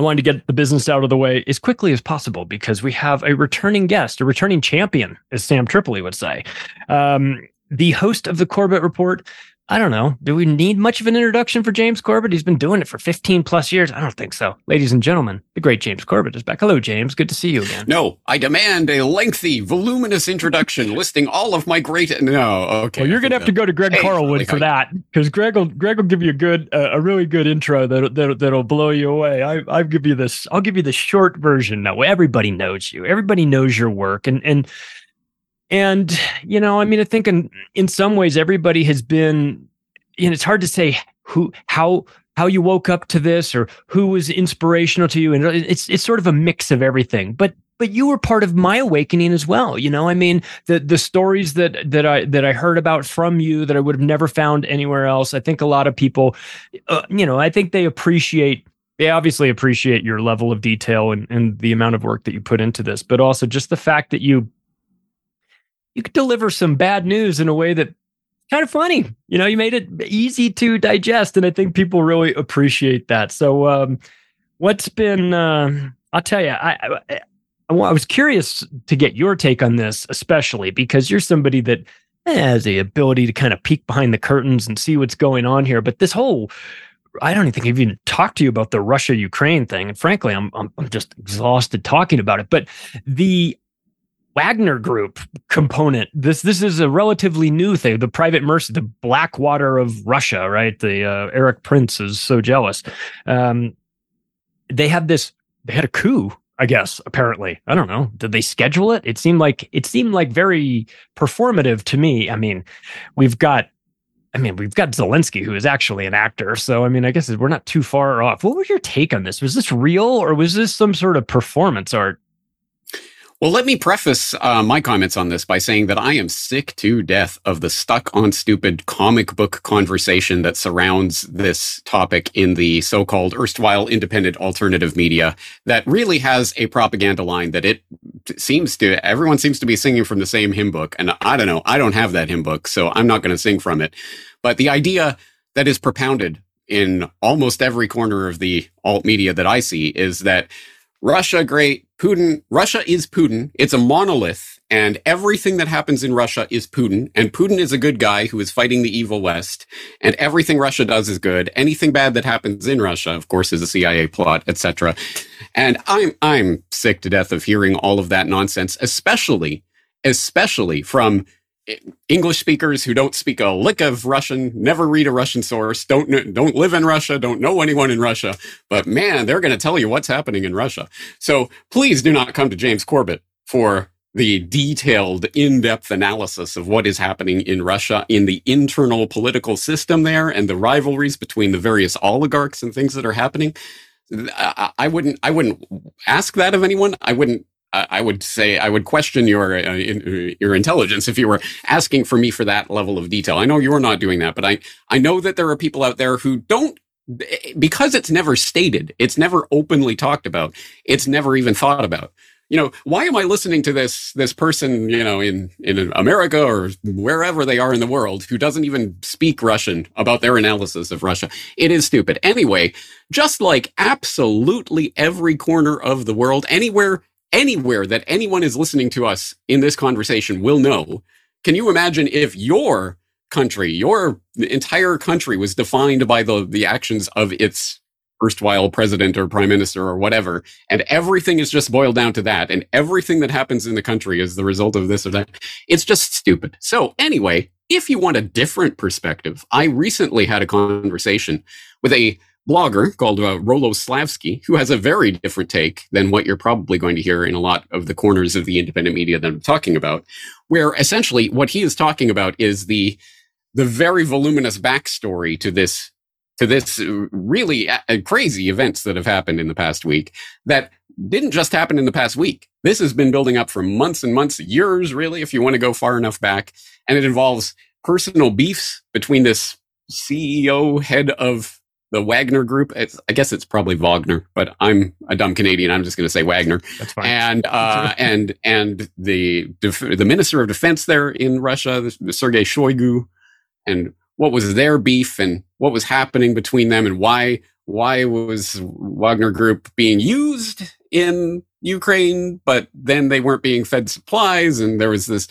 I wanted to get the business out of the way as quickly as possible because we have a returning guest, a returning champion, as Sam Tripoli would say. Um, the host of the Corbett Report, I don't know. Do we need much of an introduction for James Corbett? He's been doing it for 15 plus years. I don't think so. Ladies and gentlemen, the great James Corbett is back. Hello, James. Good to see you again. No, I demand a lengthy, voluminous introduction listing all of my great. No, okay. Well, you're gonna have to go to Greg hey, Carlwood for that because Greg will Greg will give you a good, uh, a really good intro that that that'll blow you away. I I'll give you this. I'll give you the short version. Now, everybody knows you. Everybody knows your work, and and and you know, I mean, I think in in some ways everybody has been you know, it's hard to say who, how, how you woke up to this or who was inspirational to you. And it's, it's sort of a mix of everything, but, but you were part of my awakening as well. You know, I mean, the, the stories that, that I, that I heard about from you that I would have never found anywhere else. I think a lot of people, uh, you know, I think they appreciate they obviously appreciate your level of detail and, and the amount of work that you put into this, but also just the fact that you you could deliver some bad news in a way that kind of funny. You know, you made it easy to digest, and I think people really appreciate that. So, um, what's been? Uh, I'll tell you, I, I, I was curious to get your take on this, especially because you're somebody that has the ability to kind of peek behind the curtains and see what's going on here. But this whole I don't even think I've even talked to you about the Russia Ukraine thing. And frankly, I'm, I'm, I'm just exhausted talking about it. But the Wagner Group component. This this is a relatively new thing. The private mercy, the Blackwater of Russia, right? The uh, Erik Prince is so jealous. Um, they had this. They had a coup. I guess apparently. I don't know. Did they schedule it? It seemed like it seemed like very performative to me. I mean, we've got I mean, we've got Zelensky, who is actually an actor. So, I mean, I guess we're not too far off. What was your take on this? Was this real or was this some sort of performance art? Well, let me preface uh, my comments on this by saying that I am sick to death of the stuck on stupid comic book conversation that surrounds this topic in the so called erstwhile independent alternative media that really has a propaganda line that it seems to, everyone seems to be singing from the same hymn book. And I don't know, I don't have that hymn book, so I'm not going to sing from it. But the idea that is propounded in almost every corner of the alt media that I see is that Russia, great. Putin, Russia is Putin. It's a monolith and everything that happens in Russia is Putin. And Putin is a good guy who is fighting the evil West. And everything Russia does is good. Anything bad that happens in Russia, of course, is a CIA plot, etc. And I'm, I'm sick to death of hearing all of that nonsense, especially, especially from English speakers who don't speak a lick of Russian, never read a Russian source, don't don't live in Russia, don't know anyone in Russia, but man, they're going to tell you what's happening in Russia. So please do not come to James Corbett for the detailed, in-depth analysis of what is happening in Russia in the internal political system there and the rivalries between the various oligarchs and things that are happening. I, wouldn't I wouldn't ask that of anyone. I wouldn't I would say I would question your uh, in, your intelligence if you were asking for me for that level of detail. I know you're not doing that, but I I know that there are people out there who don't because it's never stated, it's never openly talked about, it's never even thought about. You know, why am I listening to this this person, you know, in in America or wherever they are in the world who doesn't even speak Russian about their analysis of Russia? It is stupid. Anyway, just like absolutely every corner of the world, anywhere anywhere that anyone is listening to us in this conversation will know. Can you imagine if your country, your entire country was defined by the, the actions of its erstwhile president or prime minister or whatever, and everything is just boiled down to that, and everything that happens in the country is the result of this or that. It's just stupid. So anyway, if you want a different perspective, I recently had a conversation with a blogger called uh, Rolo Slavskiy, who has a very different take than what you're probably going to hear in a lot of the corners of the independent media that I'm talking about, where essentially what he is talking about is the the very voluminous backstory to this to this really uh, crazy events that have happened in the past week that didn't just happen in the past week. This has been building up for months and months, years, really, if you want to go far enough back. And it involves personal beefs between this CEO, head of the Wagner Group. It's, I guess it's probably Wagner, but I'm a dumb Canadian. I'm just going to say Wagner. That's fine. And uh, and and the the Minister of Defense there in Russia, the, Sergei Shoigu, and what was their beef and what was happening between them and why why was Wagner Group being used in Ukraine, but then they weren't being fed supplies, and there was this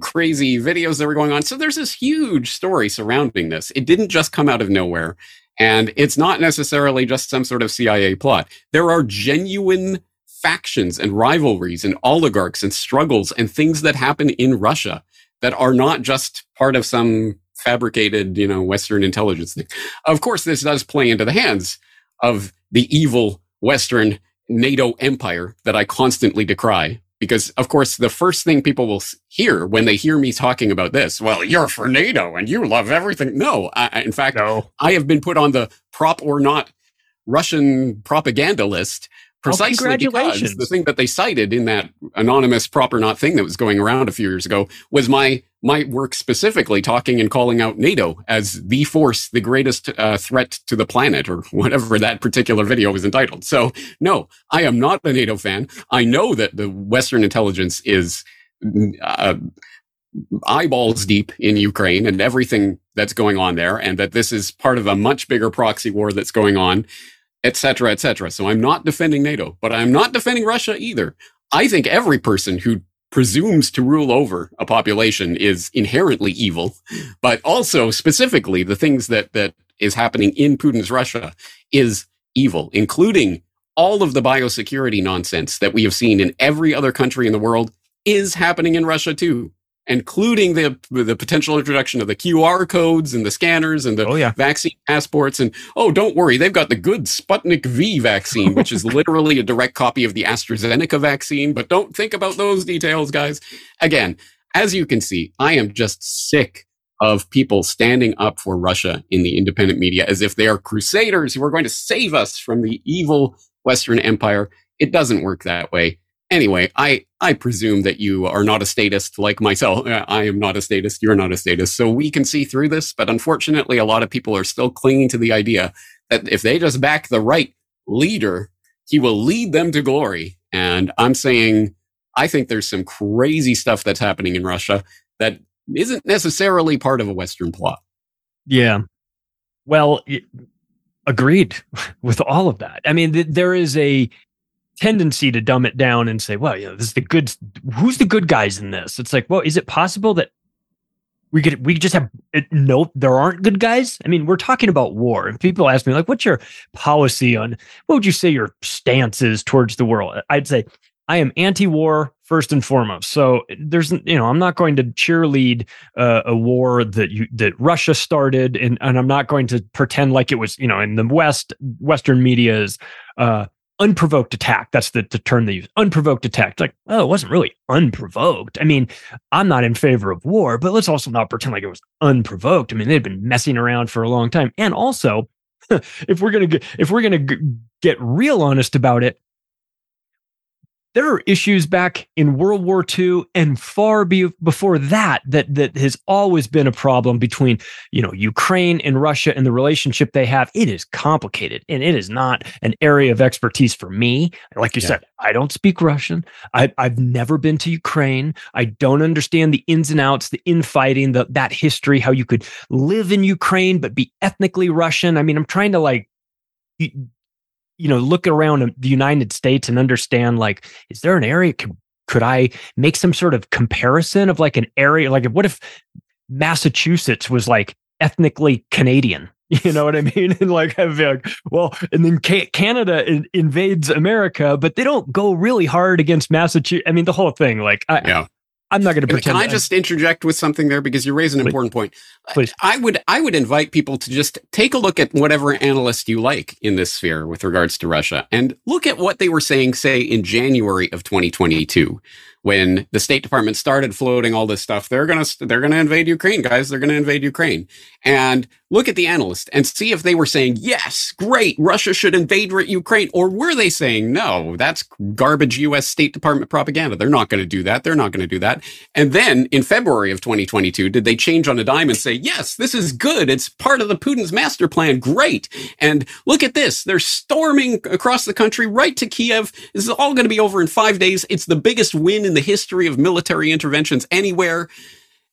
crazy videos that were going on. So there's this huge story surrounding this. It didn't just come out of nowhere, and it's not necessarily just some sort of CIA plot. There are genuine factions and rivalries and oligarchs and struggles and things that happen in Russia that are not just part of some fabricated, you know, Western intelligence thing. Of course, this does play into the hands of the evil Western NATO empire that I constantly decry. Because, of course, the first thing people will hear when they hear me talking about this, well, you're for NATO and you love everything. No, I, in fact, no. I have been put on the PropOrNot Russian propaganda list precisely because the thing that they cited in that anonymous PropOrNot thing that was going around a few years ago was my my work specifically talking and calling out NATO as the force, the greatest uh, threat to the planet, or whatever that particular video was entitled. So, no, I am not a NATO fan. I know that the Western intelligence is uh, eyeballs deep in Ukraine and everything that's going on there, and that this is part of a much bigger proxy war that's going on etc., etc. So I'm not defending NATO, but I'm not defending Russia either. I think every person who presumes to rule over a population is inherently evil, but also specifically the things that that is happening in Putin's Russia is evil, including all of the biosecurity nonsense that we have seen in every other country in the world is happening in Russia too including the the potential introduction of the QR codes and the scanners and the oh, yeah. vaccine passports. And oh, don't worry, they've got the good Sputnik V vaccine, which is literally a direct copy of the AstraZeneca vaccine. But don't think about those details, guys. Again, as you can see, I am just sick of people standing up for Russia in the independent media as if they are crusaders who are going to save us from the evil Western Empire. It doesn't work that way anyway, I I presume that you are not a statist like myself. Uh, I am not a statist. You're not a statist. So we can see through this. But unfortunately, a lot of people are still clinging to the idea that if they just back the right leader, he will lead them to glory. And I'm saying, I think there's some crazy stuff that's happening in Russia that isn't necessarily part of a Western plot. Yeah. Well, agreed with all of that. I mean, th- there is a tendency to dumb it down and say, well, you know, this is the good, who's the good guys in this? It's like, well, is it possible that we could, we just have, no, there aren't good guys? I mean, we're talking about war and people ask me like, what's your policy on, what would you say your stance is towards the world? I'd say I am anti-war first and foremost. So there's, you know, I'm not going to cheerlead uh, a war that you that Russia started, and and I'm not going to pretend like it was, you know, in the West, Western media is uh, unprovoked attack. That's the, the term they use. Unprovoked attack. like, oh, it wasn't really unprovoked. I mean, I'm not in favor of war, but let's also not pretend like it was unprovoked. I mean, they'd been messing around for a long time. And also, if we're gonna get, if we're gonna get real honest about it, there are issues back in World War II and far be, before that that that has always been a problem between you know Ukraine and Russia and the relationship they have. It is complicated and it is not an area of expertise for me. Like you yeah. said, I don't speak Russian. I, have never been to Ukraine. I don't understand the ins and outs, the infighting, the that history, how you could live in Ukraine but be ethnically Russian. I mean, I'm trying to like you know look around the united states and understand like is there an area could, could i make some sort of comparison of like an area like what if massachusetts was like ethnically canadian? You know what i mean? And like have like well and then canada in, invades america but they don't go really hard against massachusetts i mean the whole thing like I, yeah I'm not going to pretend. Can I just interject with something there because you raise an Please. important point? Please. I would I would invite people to just take a look at whatever analyst you like in this sphere with regards to Russia and look at what they were saying, say in January of 2022 when the State Department started floating all this stuff. They're gonna they're gonna invade Ukraine, guys. They're gonna invade Ukraine. And look at the analyst and see if they were saying yes, great, Russia should invade Ukraine, or were they saying no, that's garbage U.S. State Department propaganda. They're not going to do that. They're not going to do that. And then in February of 2022, did they change on a dime and say yes, this is good. It's part of the Putin's master plan. Great. And look at this. They're storming across the country right to Kiev. This is all going to be over in five days. It's the biggest win in the history of military interventions anywhere.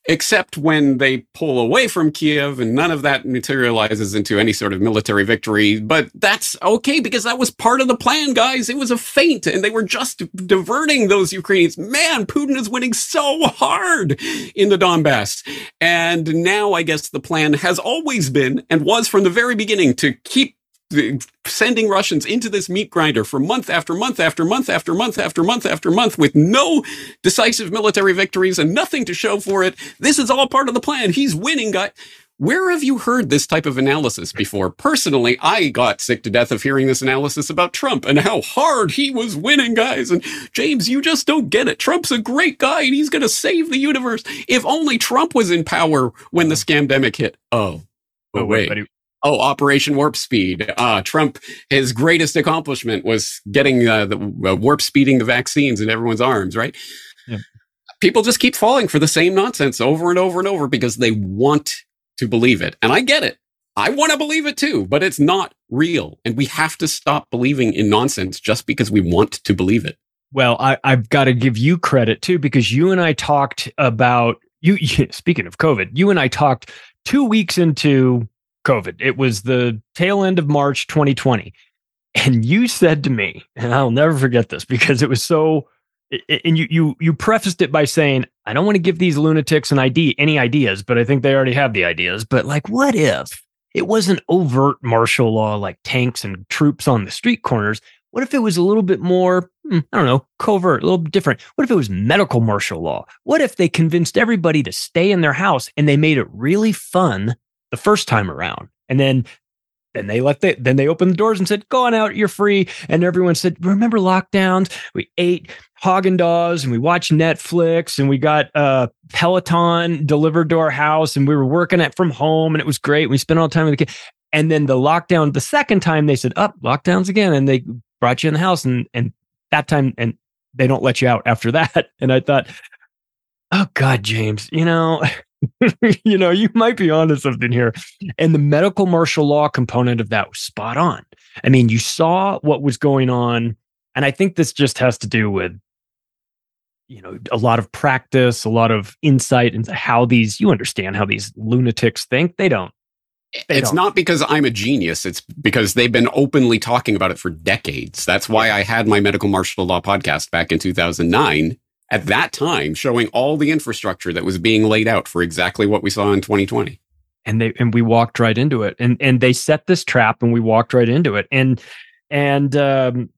except when they pull away from Kiev and none of that materializes into any sort of military victory. But that's okay because that was part of the plan, guys. It was a feint and they were just diverting those Ukrainians. Man, Putin is winning so hard in the Donbass. And now I guess the plan has always been and was from the very beginning to keep sending Russians into this meat grinder for month after month after month after month after month after month with no decisive military victories and nothing to show for it. This is all part of the plan. He's winning, guy. Where have you heard this type of analysis before? Personally, I got sick to death of hearing this analysis about Trump and how hard he was winning, guys. And James, you just don't get it. Trump's a great guy and he's going to save the universe. If only Trump was in power when the scamdemic hit. Oh, oh wait. Oh, Operation Warp Speed. Uh, Trump, his greatest accomplishment was getting uh, the uh, warp speeding the vaccines in everyone's arms, right? Yeah. People just keep falling for the same nonsense over and over and over because they want to believe it. And I get it. I want to believe it too, but it's not real. And we have to stop believing in nonsense just because we want to believe it. Well, I, have got to give you credit too, because you and I talked about you. Speaking of COVID, you and I talked two weeks into COVID. It was the tail end of March 2020. And you said to me, and I'll never forget this because it was so and you you you prefaced it by saying, I don't want to give these lunatics an idea any ideas, but I think they already have the ideas. But like, what if it wasn't overt martial law like tanks and troops on the street corners? What if it was a little bit more, hmm, I don't know, covert, a little bit different? What if it was medical martial law? What if they convinced everybody to stay in their house and they made it really fun the first time around. And then then they let the then they opened the doors and said, "Go on out, you're free." And everyone said, "Remember lockdowns? We ate Haagen Dazs and we watched Netflix and we got uh, Peloton delivered to our house and we were working at from home and it was great. We spent all the time with the kid." And then the lockdown, the second time they said, "Up, oh, lockdowns again," and they brought you in the house and and that time and they don't let you out after that. And I thought, "Oh God, James, you know." you know, you might be onto something here. And the medical martial law component of that was spot on. I mean, you saw what was going on. And I think this just has to do with, you know, a lot of practice, a lot of insight into how these, you understand how these lunatics think. They don't. They it's don't. not because I'm a genius. It's because they've been openly talking about it for decades. That's why I had my medical martial law podcast back in 2009 at that time showing all the infrastructure that was being laid out for exactly what we saw in 2020 and they and we walked right into it. And and they set this trap and we walked right into it. And and um,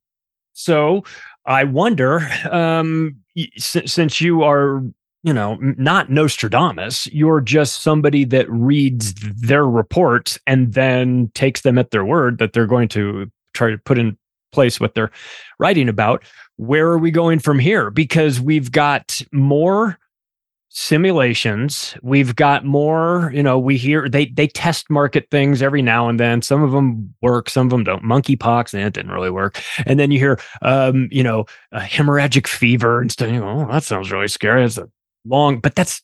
so i wonder um, since you are you know not nostradamus you're just somebody that reads their reports and then takes them at their word that they're going to try to put in place what they're writing about where are we going from here? Because we've got more simulations. We've got more you know we hear they they test market things every now and then. Some of them work some of them don't. Monkeypox and eh, it didn't really work. And then you hear um you know hemorrhagic fever and stuff. You know, oh that sounds really scary. It's a long but that's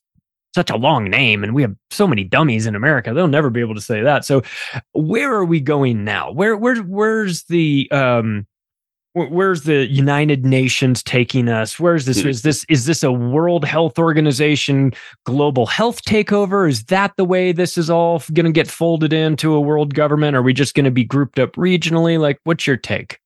such a long name and we have so many dummies in america they'll never be able to say that. So where are we going now? Where where where's the um where's the united nations taking us? Where's this is this is this a world health organization global health takeover? Is that the way this is all going to get folded into a world government? Are we just going to be grouped up regionally? Like what's your take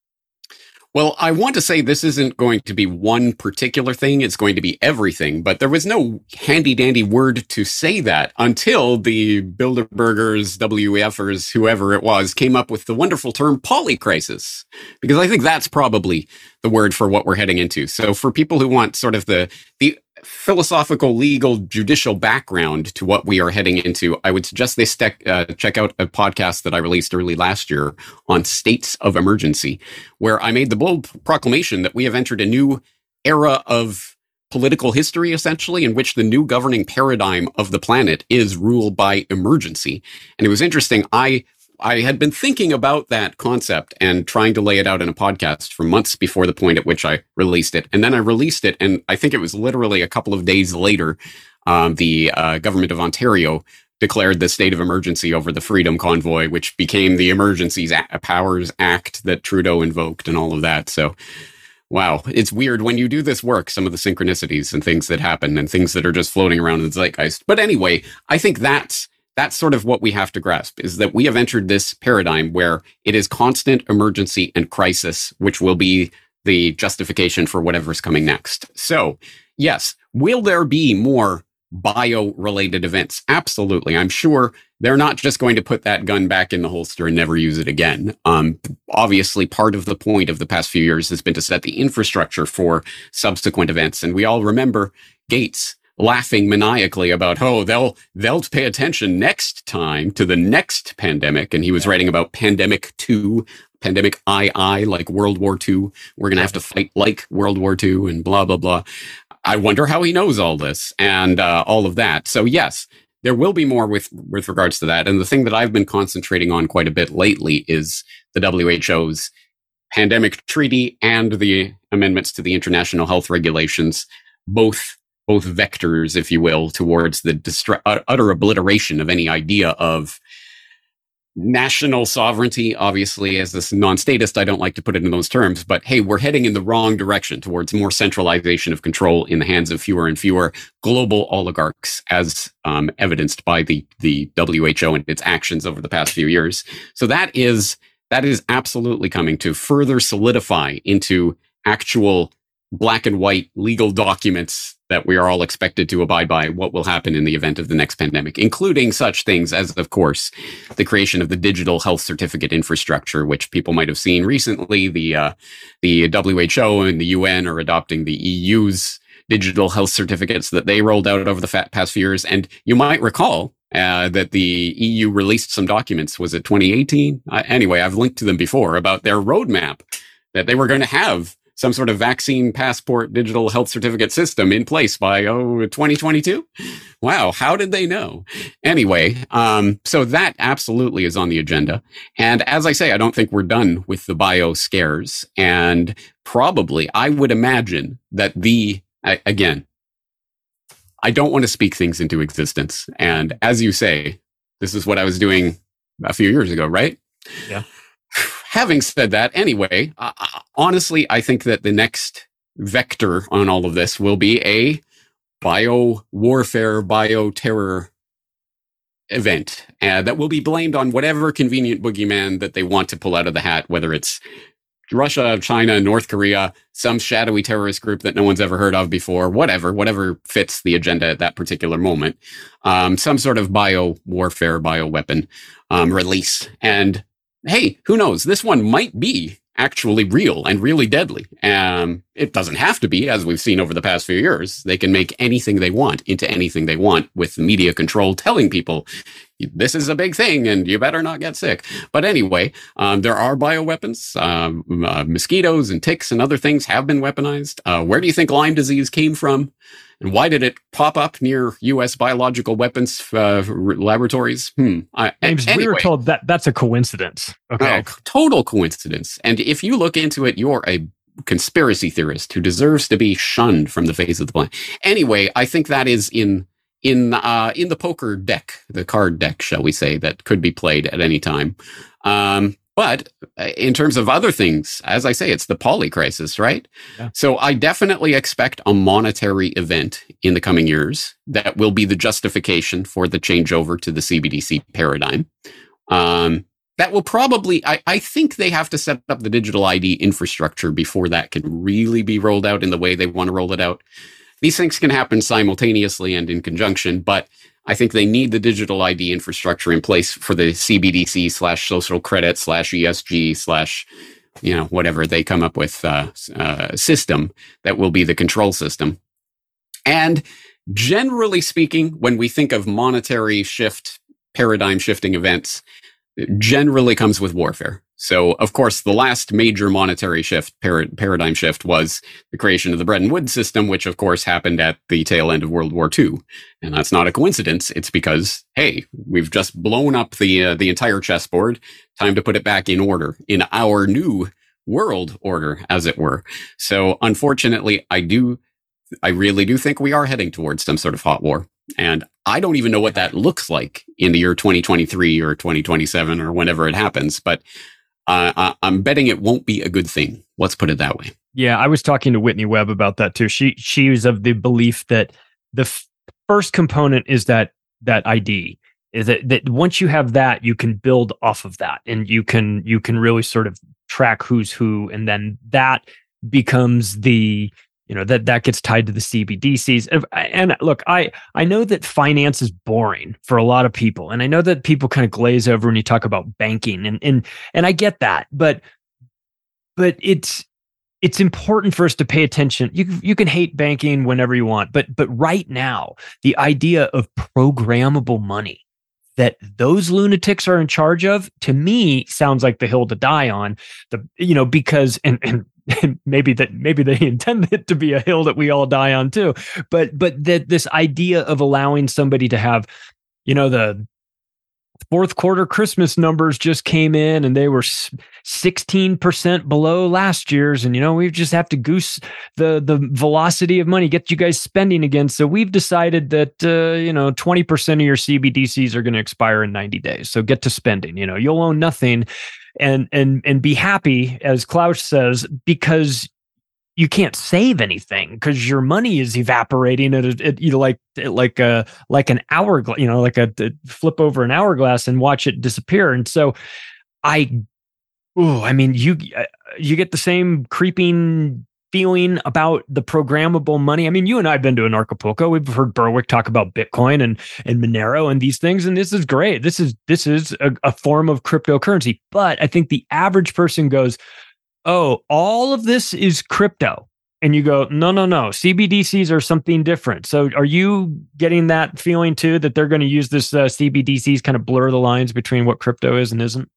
well, I want to say this isn't going to be one particular thing. It's going to be everything, but there was no handy dandy word to say that until the Bilderbergers, WEFers, whoever it was, came up with the wonderful term polycrisis, because I think that's probably the word for what we're heading into. So for people who want sort of the, the philosophical, legal, judicial background to what we are heading into, I would suggest they uh, check out a podcast that I released early last year on states of emergency, where I made the bold proclamation that we have entered a new era of political history, essentially, in which the new governing paradigm of the planet is ruled by emergency. And it was interesting. I I had been thinking about that concept and trying to lay it out in a podcast for months before the point at which I released it. And then I released it, and I think it was literally a couple of days later, um, the uh, government of Ontario declared the state of emergency over the Freedom Convoy, which became the Emergencies Powers Act that Trudeau invoked and all of that. So wow, it's weird when you do this work, some of the synchronicities and things that happen and things that are just floating around in the zeitgeist. But anyway, I think that's that's sort of what we have to grasp is that we have entered this paradigm where it is constant emergency and crisis, which will be the justification for whatever's coming next. So, yes, will there be more bio related events? Absolutely. I'm sure they're not just going to put that gun back in the holster and never use it again. Um, obviously, part of the point of the past few years has been to set the infrastructure for subsequent events. And we all remember Gates laughing maniacally about, oh, they'll they'll pay attention next time to the next pandemic. And he was writing about pandemic two, pandemic II, like World War II. We're gonna have to fight like World War II and blah blah blah. I wonder how he knows all this and uh, all of that. So yes, there will be more with with regards to that. And the thing that I've been concentrating on quite a bit lately is the WHO's pandemic treaty and the amendments to the international health regulations, both both vectors, if you will, towards the distra- utter obliteration of any idea of national sovereignty. Obviously, as this non-statist, I don't like to put it in those terms, but hey, we're heading in the wrong direction towards more centralization of control in the hands of fewer and fewer global oligarchs, as um, evidenced by the the WHO and its actions over the past few years. So that is that is absolutely coming to further solidify into actual black and white legal documents that we are all expected to abide by what will happen in the event of the next pandemic, including such things as, of course, the creation of the digital health certificate infrastructure, which people might have seen recently. The uh, the WHO and the UN are adopting the EU's digital health certificates that they rolled out over the past few years, and you might recall. Uh, that the EU released some documents. Was it 2018? Uh, anyway, I've linked to them before about their roadmap that they were going to have some sort of vaccine passport digital health certificate system in place by oh 2022 wow how did they know? Anyway um, so that absolutely is on the agenda. And as i say i don't think we're done with the bio scares. And probably i would imagine that the again i don't want to speak things into existence. And as you say this is what i was doing a few years ago right? Yeah having said that, anyway, uh, honestly, I think that the next vector on all of this will be a bio warfare, bio terror event uh, that will be blamed on whatever convenient boogeyman that they want to pull out of the hat, whether it's Russia, China, North Korea, some shadowy terrorist group that no one's ever heard of before, whatever, whatever fits the agenda at that particular moment, um, some sort of bio warfare, bio weapon um, release. And hey, who knows? This one might be actually real and really deadly. Um, it doesn't have to be, as we've seen over the past few years. They can make anything they want into anything they want with media control telling people this is a big thing and you better not get sick. But anyway, um, there are bioweapons. Um, uh, mosquitoes and ticks and other things have been weaponized. Uh, where do you think Lyme disease came from? And why did it pop up near U.S. biological weapons uh, laboratories? Hmm. I, James, anyway. we were told that that's a coincidence. Okay. Oh, total coincidence. And if you look into it, you're a conspiracy theorist who deserves to be shunned from the face of the planet. Anyway, I think that is in in uh, in the poker deck, the card deck, shall we say, that could be played at any time. Um, but uh, in terms of other things, as I say, it's the poly crisis, right? Yeah. So I definitely expect a monetary event in the coming years that will be the justification for the changeover to the CBDC paradigm. Um, that will probably, I, I think they have to set up the digital ID infrastructure before that can really be rolled out in the way they want to roll it out. These things can happen simultaneously and in conjunction, but I think they need the digital ID infrastructure in place for the CBDC slash social credit slash ESG slash, you know, whatever they come up with uh, uh, system that will be the control system. And generally speaking, when we think of monetary shift, paradigm shifting events, generally comes with warfare. So, of course, the last major monetary shift, par- paradigm shift, was the creation of the Bretton Woods system, which, of course, happened at the tail end of World War II. And that's not a coincidence. It's because, hey, we've just blown up the uh, the entire chessboard. Time to put it back in order in our new world order, as it were. So, unfortunately, I do, I really do think we are heading towards some sort of hot war. And I don't even know what that looks like in the year 2023 or 2027 or whenever it happens. But uh, I'm betting it won't be a good thing. Let's put it that way. Yeah, I was talking to Whitney Webb about that too. She she was of the belief that the f- first component is that that ID is that, that once you have that, you can build off of that, and you can you can really sort of track who's who, and then that becomes the you know that that gets tied to the CBDCs. And, look, I I know that finance is boring for a lot of people, and I know that people kind of glaze over when you talk about banking, and and and I get that, but but it's it's important for us to pay attention. You you can hate banking whenever you want, but but right now, the idea of programmable money that those lunatics are in charge of to me sounds like the hill to die on the you know because and and maybe that maybe they intend it to be a hill that we all die on too. But but that this idea of allowing somebody to have you know the fourth quarter christmas numbers just came in and they were 16% below last year's. And you know we just have to goose the the velocity of money get you guys spending again. So we've decided that uh, you know 20% of your cbdc's are going to expire in 90 days. So get to spending you know you'll own nothing and and and be happy as klaus says because you can't save anything because your money is evaporating at, at you know like like a like an hourglass you know like a, a, flip over an hourglass and watch it disappear. And so i oh i mean you uh, you get the same creeping feeling about the programmable money? I mean, you and I have been to Anarchapulco. We've heard Berwick talk about Bitcoin and and Monero and these things, and this is great. This is this is a, a form of cryptocurrency. But I think the average person goes, "Oh, all of this is crypto." And you go, no, no, no. CBDCs are something different. So, are you getting that feeling too that they're going to use this uh, CBDCs kind of blur the lines between what crypto is and isn't?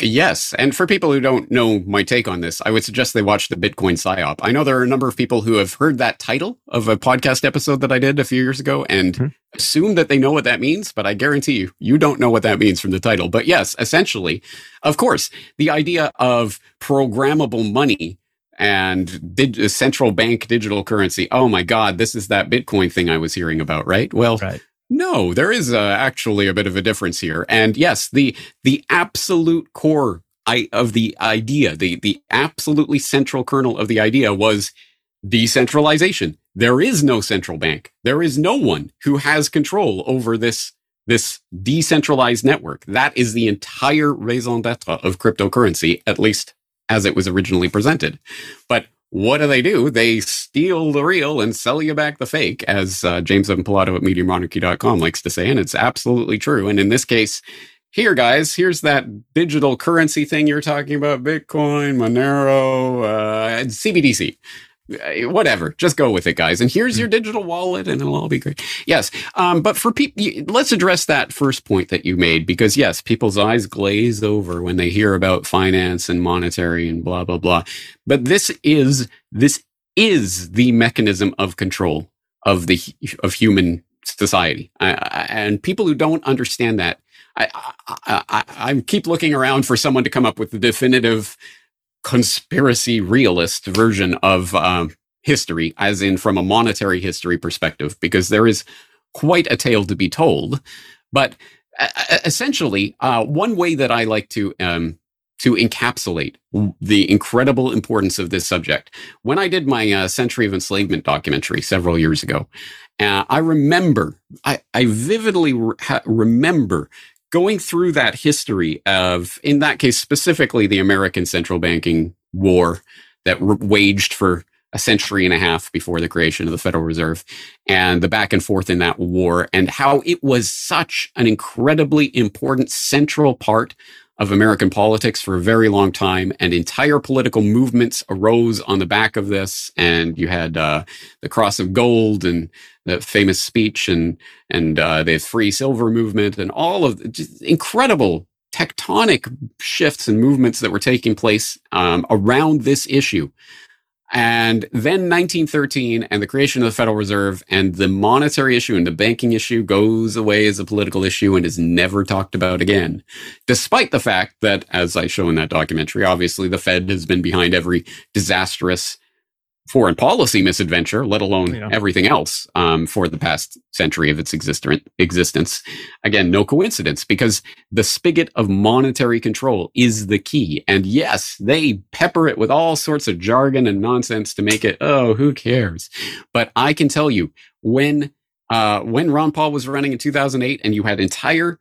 Yes. And for people who don't know my take on this, I would suggest they watch the Bitcoin PSYOP. I know there are a number of people who have heard that title of a podcast episode that I did a few years ago and mm-hmm. assume that they know what that means, but I guarantee you, you don't know what that means from the title. But yes, essentially, of course, the idea of programmable money and dig- central bank digital currency. Oh my God, this is that Bitcoin thing I was hearing about, right? Well, right. No, there is uh, actually a bit of a difference here. And yes, the the absolute core I, of the idea, the the absolutely central kernel of the idea was decentralization. There is no central bank. There is no one who has control over this this decentralized network. That is the entire raison d'etre of cryptocurrency, at least as it was originally presented. But what do they do? They steal the real and sell you back the fake, as uh, James Evan Pilato at MediaMonarchy.com likes to say. And it's absolutely true. And in this case, here, guys, here's that digital currency thing you're talking about Bitcoin, Monero, uh, CBDC. Uh, whatever. Just go with it guys. And here's your hmm. digital wallet and it'll all be great. Yes um, but for people let's address that first point that you made because yes people's eyes glaze over when they hear about finance and monetary and blah blah blah. But this is this is the mechanism of control of the of human society. I, I, and people who don't understand that I, I, I keep looking around for someone to come up with the definitive conspiracy realist version of um, history, as in from a monetary history perspective, because there is quite a tale to be told. But uh, essentially, uh, one way that I like to um, to encapsulate the incredible importance of this subject, when I did my uh, Century of Enslavement documentary several years ago, uh, I remember, I, I vividly re- remember going through that history of, in that case, specifically the American central banking war that waged for a century and a half before the creation of the Federal Reserve and the back and forth in that war and how it was such an incredibly important central part of American politics for a very long time, and entire political movements arose on the back of this. And you had uh, the Cross of Gold and the famous speech, and and uh, the Free Silver movement, and all of incredible tectonic shifts and movements that were taking place um, around this issue. And then 1913 and the creation of the Federal Reserve and the monetary issue and the banking issue goes away as a political issue and is never talked about again. Despite the fact that, as I show in that documentary, obviously the Fed has been behind every disastrous foreign policy misadventure, let alone yeah. everything else um, for the past century of its existence. Again, no coincidence because the spigot of monetary control is the key. And yes, they pepper it with all sorts of jargon and nonsense to make it, oh, who cares? But I can tell you when, uh, when Ron Paul was running in 2008 and you had entire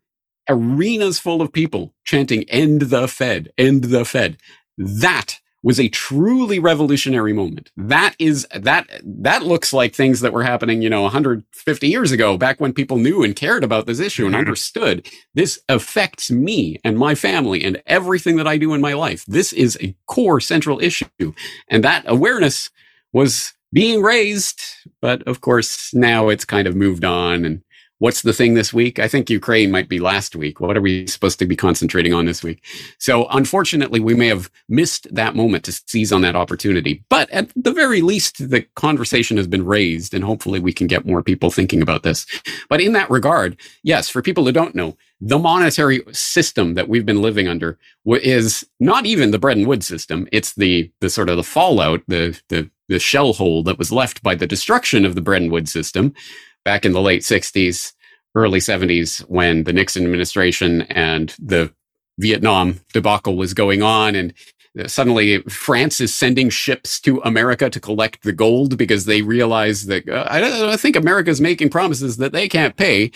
arenas full of people chanting, end the Fed, end the Fed. That was a truly revolutionary moment. That is that that looks like things that were happening, you know, 150 years ago, back when people knew and cared about this issue and mm-hmm. understood this affects me and my family and everything that I do in my life. This is a core central issue. And that awareness was being raised, but of course now it's kind of moved on and what's the thing this week? I think Ukraine might be last week. What are we supposed to be concentrating on this week? So unfortunately, we may have missed that moment to seize on that opportunity. But at the very least, the conversation has been raised and hopefully we can get more people thinking about this. But in that regard, yes, for people who don't know, the monetary system that we've been living under is not even the Bretton Woods system. It's the, the sort of the fallout, the, the, the shell hole that was left by the destruction of the Bretton Woods system back in the late 60s, early 70s, when the Nixon administration and the Vietnam debacle was going on. And suddenly France is sending ships to America to collect the gold because they realize that uh, I, I think America's making promises that they can't pay.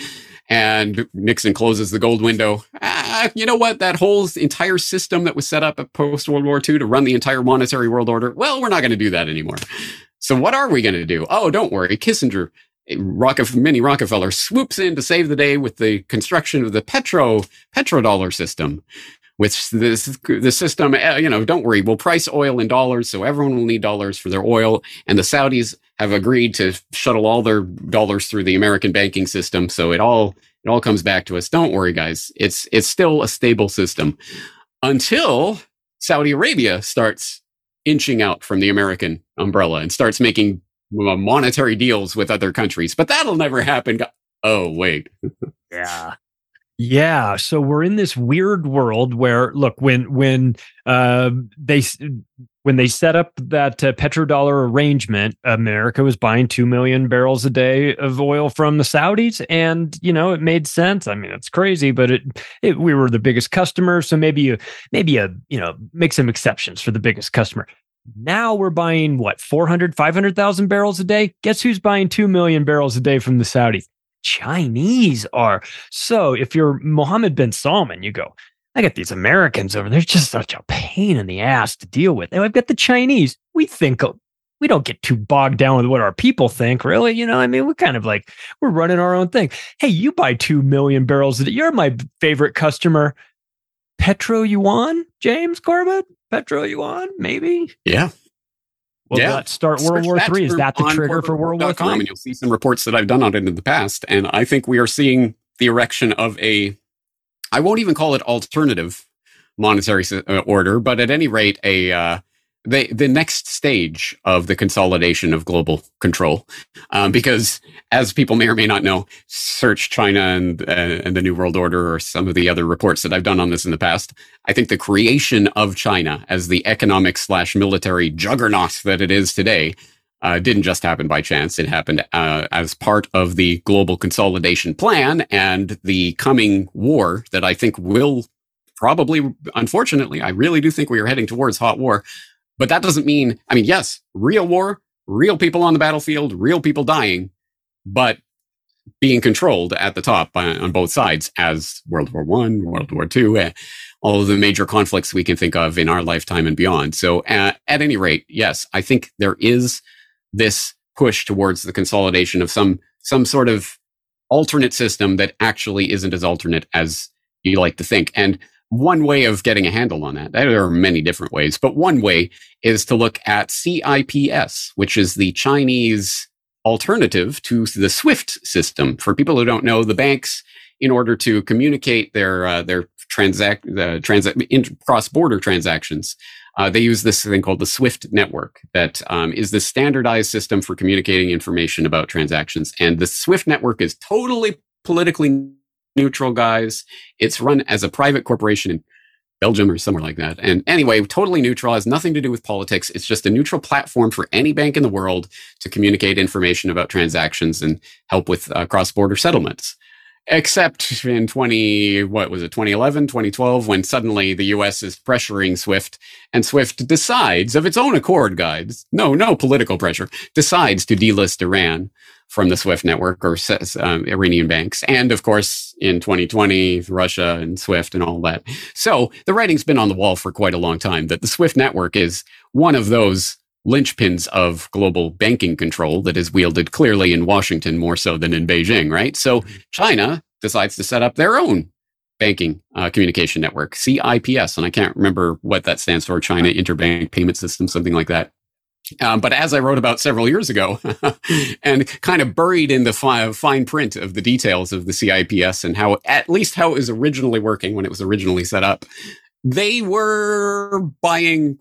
And Nixon closes the gold window. Ah, you know what? That whole entire system that was set up at post World War II to run the entire monetary world order. Well, we're not going to do that anymore. So what are we going to do? Oh, don't worry. Kissinger Rockefeller, Minnie Rockefeller swoops in to save the day with the construction of the petro petrodollar system, which this the system, uh, you know, don't worry, we'll price oil in dollars, so everyone will need dollars for their oil, and the Saudis have agreed to shuttle all their dollars through the American banking system, so it all it all comes back to us. Don't worry, guys, it's it's still a stable system until Saudi Arabia starts inching out from the American umbrella and starts making monetary deals with other countries, but that'll never happen. Oh, wait. yeah. Yeah, so we're in this weird world where look when when uh, they when they set up that uh, petrodollar arrangement, America was buying 2 million barrels a day of oil from the Saudis and you know it made sense. I mean, it's crazy, but it, it we were the biggest customer, so maybe you maybe a you know make some exceptions for the biggest customer. Now we're buying what 400, 500,000 barrels a day. Guess who's buying 2 million barrels a day from the Saudis? Chinese are. So if you're Mohammed bin Salman, you go, I got these Americans over there. Just such a pain in the ass to deal with. And I've got the Chinese. We think we don't get too bogged down with what our people think, really. You know, I mean, we're kind of like we're running our own thing. Hey, you buy two million barrels a day. You're my favorite customer. Petro Yuan, James Corbett? Petro Yuan? maybe? Yeah. Well, yeah. let's start World War Three. Is that the trigger for World War Three? And you'll see some reports that I've done on it in the past. And I think we are seeing the erection of a, I won't even call it alternative monetary uh, order, but at any rate, a uh, the the next stage of the consolidation of global control, um, because as people may or may not know, search China and uh, and the New World Order or some of the other reports that I've done on this in the past. I think the creation of China as the economic slash military juggernaut that it is today uh, didn't just happen by chance. It happened uh, as part of the global consolidation plan and the coming war that I think will probably, unfortunately, I really do think we are heading towards hot war. But that doesn't mean, I mean, yes, real war, real people on the battlefield, real people dying, but being controlled at the top by, on both sides as World War One, World War Two, uh, all of the major conflicts we can think of in our lifetime and beyond. So, uh, at any rate, yes, I think there is this push towards the consolidation of some some sort of alternate system that actually isn't as alternate as you like to think. And one way of getting a handle on that, there are many different ways, but one way is to look at CIPS, which is the Chinese alternative to the SWIFT system. For people who don't know, the banks, in order to communicate their uh, their transact the transa- cross border transactions, uh, they use this thing called the SWIFT network that um, is the standardized system for communicating information about transactions. And the SWIFT network is totally politically neutral guys. It's run as a private corporation in Belgium or somewhere like that. And anyway, totally neutral, has nothing to do with politics. It's just a neutral platform for any bank in the world to communicate information about transactions and help with uh, cross border settlements. Except in 20, what was it, 2011, 2012, when suddenly the US is pressuring SWIFT and SWIFT decides of its own accord, guys, no, no political pressure, decides to delist Iran from the SWIFT network or um, Iranian banks. And of course, in 2020, Russia and SWIFT and all that. So the writing's been on the wall for quite a long time that the SWIFT network is one of those linchpins of global banking control that is wielded clearly in Washington more so than in Beijing, right? So. China decides to set up their own banking uh, communication network, CIPS. And I can't remember what that stands for China Interbank Payment System, something like that. Um, but as I wrote about several years ago, and kind of buried in the fi- fine print of the details of the CIPS and how, at least how it was originally working when it was originally set up, they were buying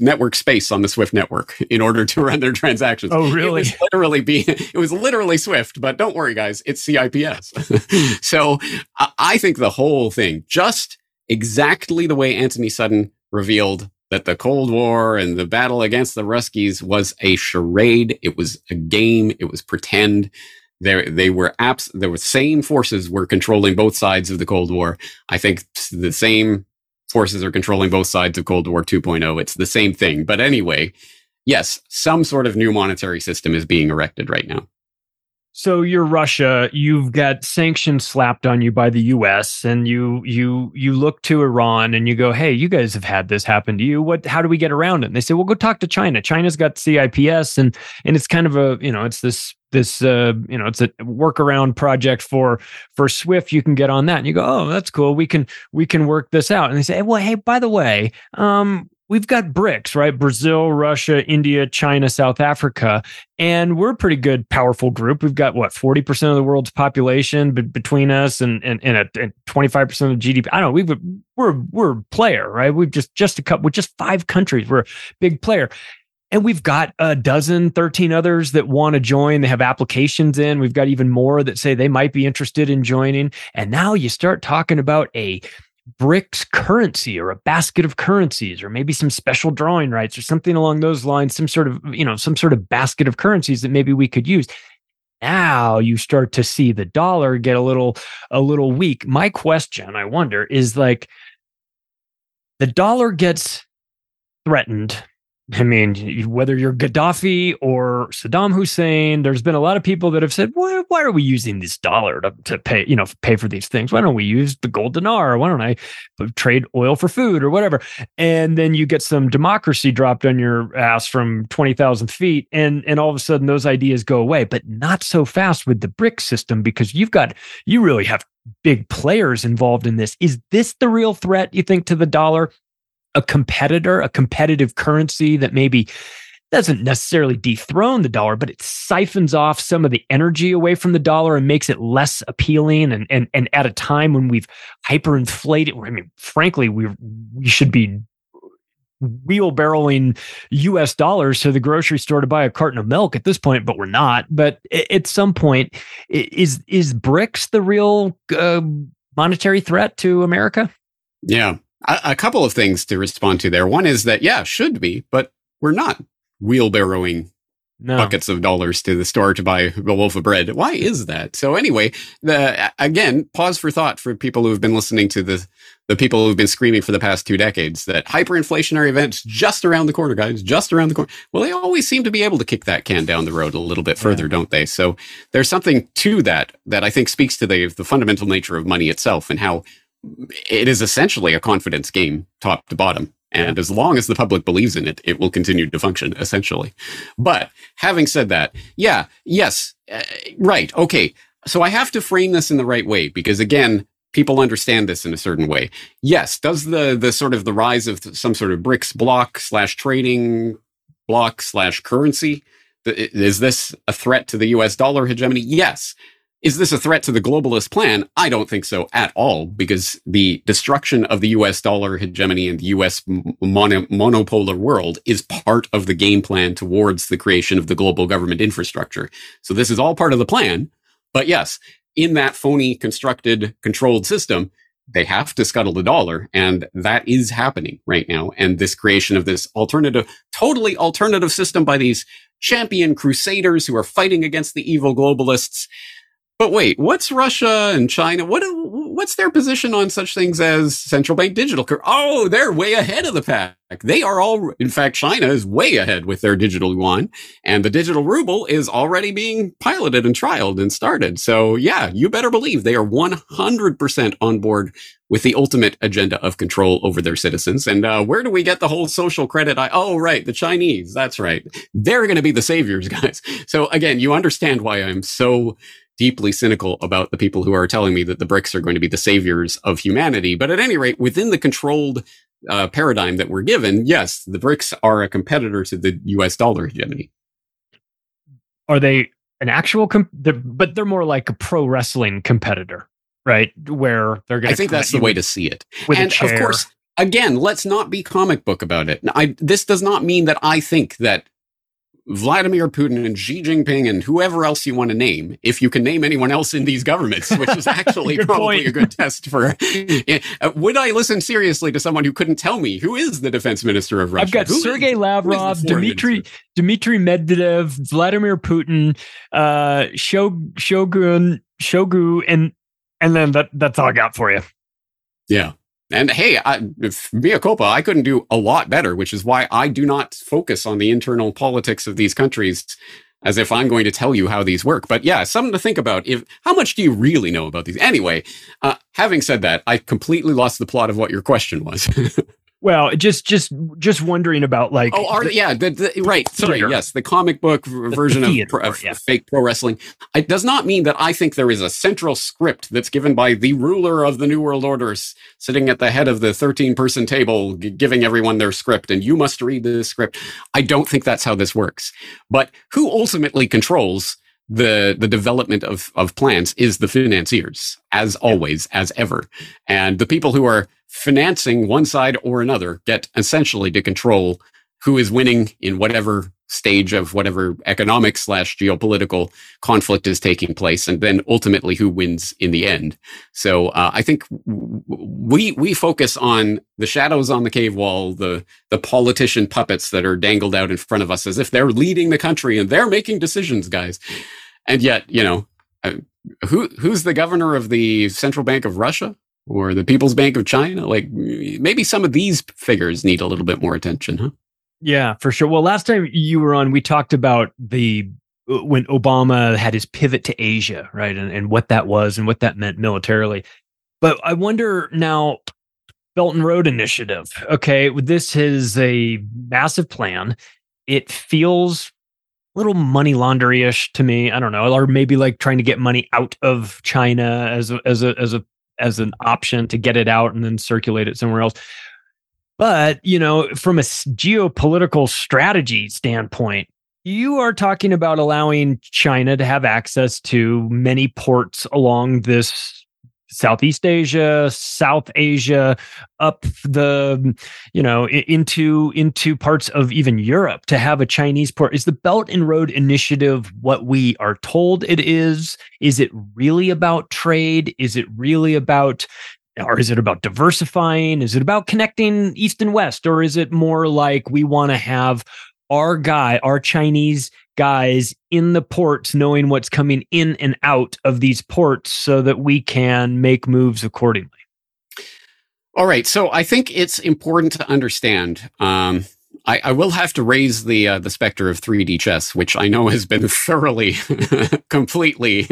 network space on the Swift network in order to run their transactions. Oh, really? It was literally be it was literally Swift, but don't worry, guys, it's CIPS. so I think the whole thing, just exactly the way Antony Sutton revealed that the Cold War and the battle against the Ruskies was a charade. It was a game. It was pretend. There, they were apps. There were same forces were controlling both sides of the Cold War. I think the same forces are controlling both sides of Cold War 2.0. It's the same thing. But anyway, yes, some sort of new monetary system is being erected right now. So you're Russia, you've got sanctions slapped on you by the US and you you you look to Iran and you go, "Hey, you guys have had this happen to you. What how do we get around it?" And they say, "Well, go talk to China. China's got CIPS and and it's kind of a, you know, it's this this uh, you know, it's a workaround project for for Swift. You can get on that." And you go, "Oh, that's cool. We can we can work this out." And they say, "Well, hey, by the way, um we've got BRICS, right? Brazil, Russia, India, China, South Africa. And we're a pretty good, powerful group. We've got what, 40% of the world's population be- between us and, and, and, a, and 25% of GDP. I don't know. We've, we're, we're a player, right? We've just, just a couple, with just five countries. We're a big player. And we've got a dozen, 13 others that want to join. They have applications in. We've got even more that say they might be interested in joining. And now you start talking about a BRICS currency or a basket of currencies or maybe some special drawing rights or something along those lines some sort of you know some sort of basket of currencies that maybe we could use. Now you start to see the dollar get a little a little weak. My question i wonder is like the dollar gets threatened I mean, whether you're Gaddafi or Saddam Hussein, there's been a lot of people that have said, why, why are we using this dollar to, to pay, you know, pay for these things? Why don't we use the gold dinar? Why don't I trade oil for food or whatever? And then you get some democracy dropped on your ass from 20,000 feet and, and all of a sudden those ideas go away, but not so fast with the BRIC system because you've got, you really have big players involved in this. Is this the real threat, you think, to the dollar? A competitor, a competitive currency that maybe doesn't necessarily dethrone the dollar, but it siphons off some of the energy away from the dollar and makes it less appealing. And and and at a time when we've hyperinflated, I mean, frankly, we we should be wheelbarrowing US dollars to the grocery store to buy a carton of milk at this point, but we're not. But at some point, is is BRICS the real uh, monetary threat to America? Yeah, a, a couple of things to respond to there. One is that, yeah, should be, but we're not wheelbarrowing no. buckets of dollars to the store to buy a loaf of bread. Why is that? So anyway, the again, pause for thought for people who have been listening to the the people who've been screaming for the past two decades that hyperinflationary events just around the corner, guys, just around the corner. Well, they always seem to be able to kick that can down the road a little bit further, yeah. don't they? So there's something to that that I think speaks to the the fundamental nature of money itself and how it is essentially a confidence game, top to bottom. And as long as the public believes in it, it will continue to function, essentially. But having said that, yeah, yes, uh, right, okay. So I have to frame this in the right way because, again, people understand this in a certain way. Yes, does the the sort of the rise of some sort of BRICS block slash trading block slash currency is this a threat to the U.S. dollar hegemony? Yes. Is this a threat to the globalist plan? I don't think so at all, because the destruction of the US dollar hegemony and the US mono- monopolar world is part of the game plan towards the creation of the global government infrastructure. So this is all part of the plan. But yes, in that phony constructed controlled system, they have to scuttle the dollar. And that is happening right now. And this creation of this alternative, totally alternative system by these champion crusaders who are fighting against the evil globalists but wait, what's Russia and China? What what's their position on such things as central bank digital? Oh, they're way ahead of the pack. They are all, in fact, China is way ahead with their digital yuan, and the digital ruble is already being piloted and trialed and started. So yeah, you better believe they are 100% on board with the ultimate agenda of control over their citizens. And uh, where do we get the whole social credit? I, oh, right, the Chinese. That's right. They're going to be the saviors, guys. So again, you understand why I'm so deeply cynical about the people who are telling me that the BRICS are going to be the saviors of humanity. But at any rate, within the controlled uh, paradigm that we're given, yes, the BRICS are a competitor to the US dollar hegemony. Are they an actual, comp- they're, but they're more like a pro wrestling competitor, right? Where they're going to. I think that's the way to see it. and of course, again, let's not be comic book about it. I, this does not mean that I think that Vladimir Putin and Xi Jinping and whoever else you want to name, if you can name anyone else in these governments, which is actually probably point. a good test for. Uh, would I listen seriously to someone who couldn't tell me who is the defense minister of Russia? I've got who Sergei is, Lavrov, Dmitry Dmitry Medvedev, Vladimir Putin, uh, Shogun Shoigu, and and then that that's all I got for you. Yeah. And hey, I, mea culpa, I couldn't do a lot better, which is why I do not focus on the internal politics of these countries as if I'm going to tell you how these work. But yeah, something to think about. If how much do you really know about these? Anyway, uh, having said that, I completely lost the plot of what your question was. Well, just just just wondering about like oh, are, the, yeah, the, the, right. Sorry, theater. yes, the comic book version of, pro, of yeah. fake pro wrestling. It does not mean that I think there is a central script that's given by the ruler of the New World Orders, sitting at the head of the thirteen-person table, g- giving everyone their script, and you must read the script. I don't think that's how this works. But who ultimately controls the the development of of plans is the financiers, as always, as ever, and the people who are financing one side or another get essentially to control who is winning in whatever stage of whatever economic slash geopolitical conflict is taking place and then ultimately who wins in the end so uh, i think we we focus on the shadows on the cave wall the the politician puppets that are dangled out in front of us as if they're leading the country and they're making decisions guys and yet you know uh, who who's the governor of the central bank of russia or the People's Bank of China. Like maybe some of these figures need a little bit more attention, huh? Yeah, for sure. Well, last time you were on, we talked about the uh, when Obama had his pivot to Asia, right? And, and what that was and what that meant militarily. But I wonder now, Belt and Road Initiative. Okay, this is a massive plan. It feels a little money laundry ish to me. I don't know, or maybe like trying to get money out of China as a, as a as a as an option to get it out and then circulate it somewhere else. But, you know, from a geopolitical strategy standpoint, you are talking about allowing China to have access to many ports along this Southeast Asia, South Asia, up the, you know, into into parts of even Europe to have a Chinese port. Is the Belt and Road Initiative what we are told it is? Is it really about trade? Is it really about or is it about diversifying? Is it about connecting East and West? Or is it more like we want to have our guy, our Chinese guys in the ports knowing what's coming in and out of these ports so that we can make moves accordingly. All right. So I think it's important to understand um, I, I, will have to raise the uh, the specter of 3D chess, which I know has been thoroughly, completely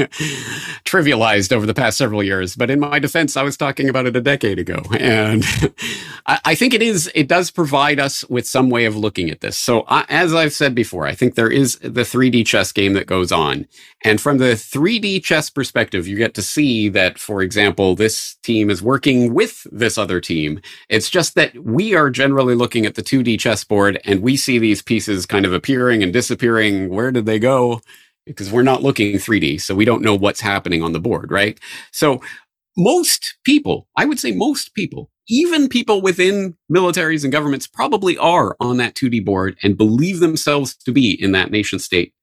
trivialized over the past several years. But in my defense, I was talking about it a decade ago, and I, I, think it is it does provide us with some way of looking at this. So I, as I've said before, I think there is the 3D chess game that goes on, and from the 3D chess perspective, you get to see that, for example, this team is working with this other team. It's just that we are generally looking at the 2D chessboard and we see these pieces kind of appearing and disappearing. Where did they go? Because we're not looking 3D, so we don't know what's happening on the board, right? So most people, I would say most people, even people within militaries and governments probably are on that 2D board and believe themselves to be in that nation state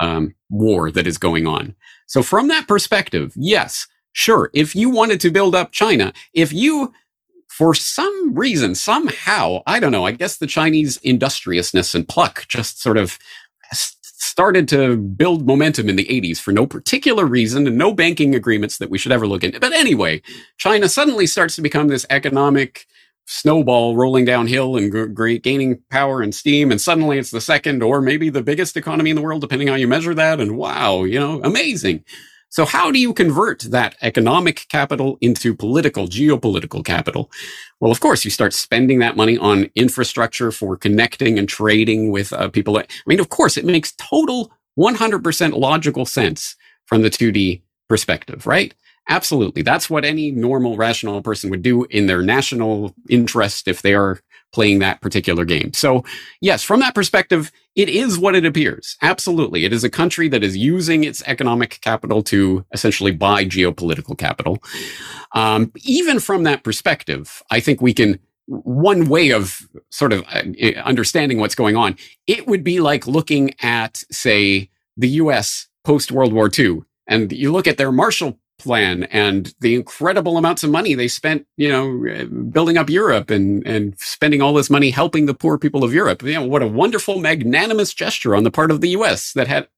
um, war that is going on. So from that perspective, yes, Sure, if you wanted to build up China, if you for some reason, somehow, I don't know, I guess the Chinese industriousness and pluck just sort of started to build momentum in the 80s for no particular reason and no banking agreements that we should ever look into. But anyway, China suddenly starts to become this economic snowball rolling downhill and gaining power and steam. And suddenly it's the second or maybe the biggest economy in the world, depending on how you measure that. And wow, you know, amazing. So how do you convert that economic capital into political, geopolitical capital? Well, of course, you start spending that money on infrastructure for connecting and trading with uh, people. I mean, of course, it makes total 100% logical sense from the 2D perspective, right? Absolutely. That's what any normal, rational person would do in their national interest if they are playing that particular game. So, yes, from that perspective, it is what it appears. Absolutely. It is a country that is using its economic capital to essentially buy geopolitical capital. Um, even from that perspective, I think we can one way of sort of uh, understanding what's going on, it would be like looking at, say, the US post World War II. And you look at their Marshall plan and the incredible amounts of money they spent, you know, building up Europe and, and spending all this money helping the poor people of Europe. You know, what a wonderful, magnanimous gesture on the part of the US that had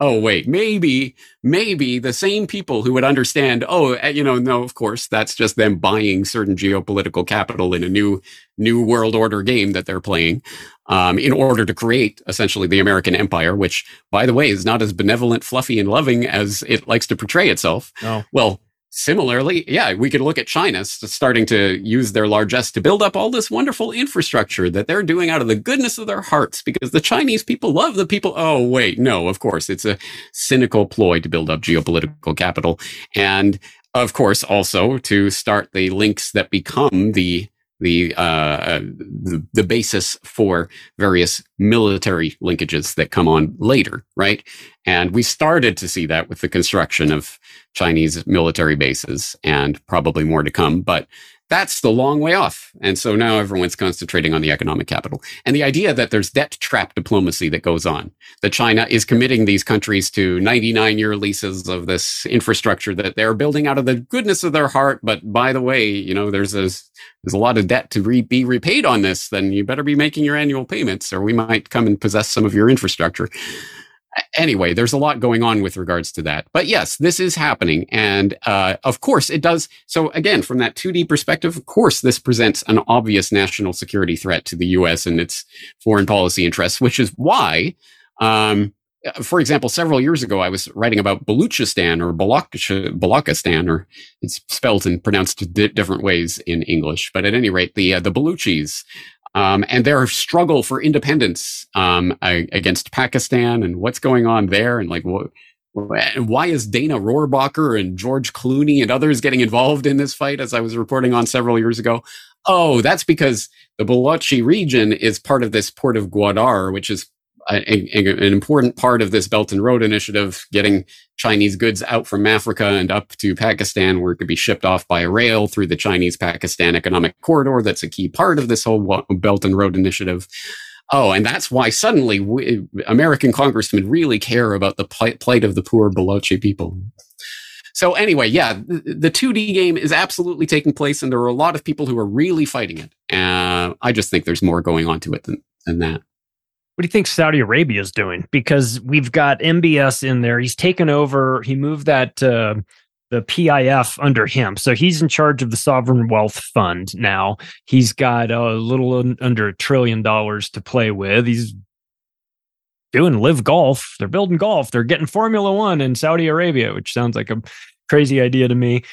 oh wait maybe maybe the same people who would understand oh eh, you know no of course that's just them buying certain geopolitical capital in a new new world order game that they're playing um, in order to create essentially the american empire which by the way is not as benevolent fluffy and loving as it likes to portray itself oh. well Similarly, yeah, we could look at China starting to use their largesse to build up all this wonderful infrastructure that they're doing out of the goodness of their hearts because the Chinese people love the people. Oh, wait, no, of course, it's a cynical ploy to build up geopolitical capital. And of course, also to start the links that become the the, uh, the, the basis for various military linkages that come on later, right? And we started to see that with the construction of Chinese military bases, and probably more to come. But that's the long way off. And so now everyone's concentrating on the economic capital. And the idea that there's debt trap diplomacy that goes on, that China is committing these countries to 99 year leases of this infrastructure that they're building out of the goodness of their heart. But by the way, you know, there's a, there's a lot of debt to re- be repaid on this. Then you better be making your annual payments or we might come and possess some of your infrastructure anyway, there's a lot going on with regards to that. But yes, this is happening. And uh, of course, it does. So, again, from that 2D perspective, of course, this presents an obvious national security threat to the US and its foreign policy interests, which is why. Um, for example, several years ago, I was writing about Baluchistan or Balakistan, or it's spelled and pronounced different ways in English. But at any rate, the uh, the Baluchis um, and their struggle for independence um, against Pakistan and what's going on there, and like what, why is Dana Rohrabacher and George Clooney and others getting involved in this fight, as I was reporting on several years ago? Oh, that's because the Balochi region is part of this port of Gwadar, which is a, a, an important part of this Belt and Road Initiative, getting Chinese goods out from Africa and up to Pakistan, where it could be shipped off by rail through the Chinese Pakistan Economic Corridor. That's a key part of this whole Belt and Road Initiative. Oh, and that's why suddenly we, American congressmen really care about the plight of the poor Balochi people. So anyway, yeah, the 2D game is absolutely taking place, and there are a lot of people who are really fighting it. Uh, I just think there's more going on to it than, than that. What do you think Saudi Arabia is doing? Because we've got MBS in there. He's taken over. He moved that uh, the PIF under him, so he's in charge of the sovereign wealth fund now. He's got a little under a trillion dollars to play with. He's doing LIV Golf. They're building golf. They're getting Formula One in Saudi Arabia, which sounds like a crazy idea to me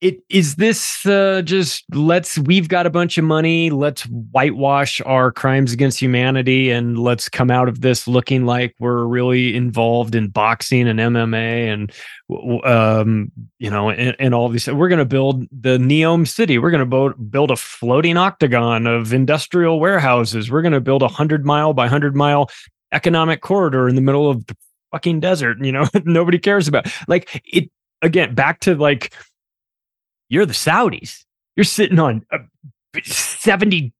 it is this uh, just let's we've got a bunch of money let's whitewash our crimes against humanity and let's come out of this looking like we're really involved in boxing and mma and um, you know and, and all these we're going to build the neom city. We're going to build a floating octagon of industrial warehouses. We're going to build a 100 mile by 100 mile economic corridor in the middle of the fucking desert you know nobody cares about like it again back to like you're the Saudis. You're sitting on uh, 70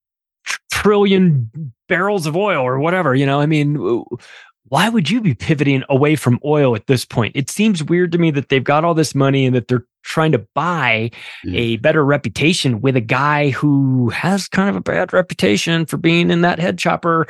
trillion barrels of oil or whatever. You know, I mean, why would you be pivoting away from oil at this point? It seems weird to me that they've got all this money and that they're trying to buy mm. a better reputation with a guy who has kind of a bad reputation for being in that head chopper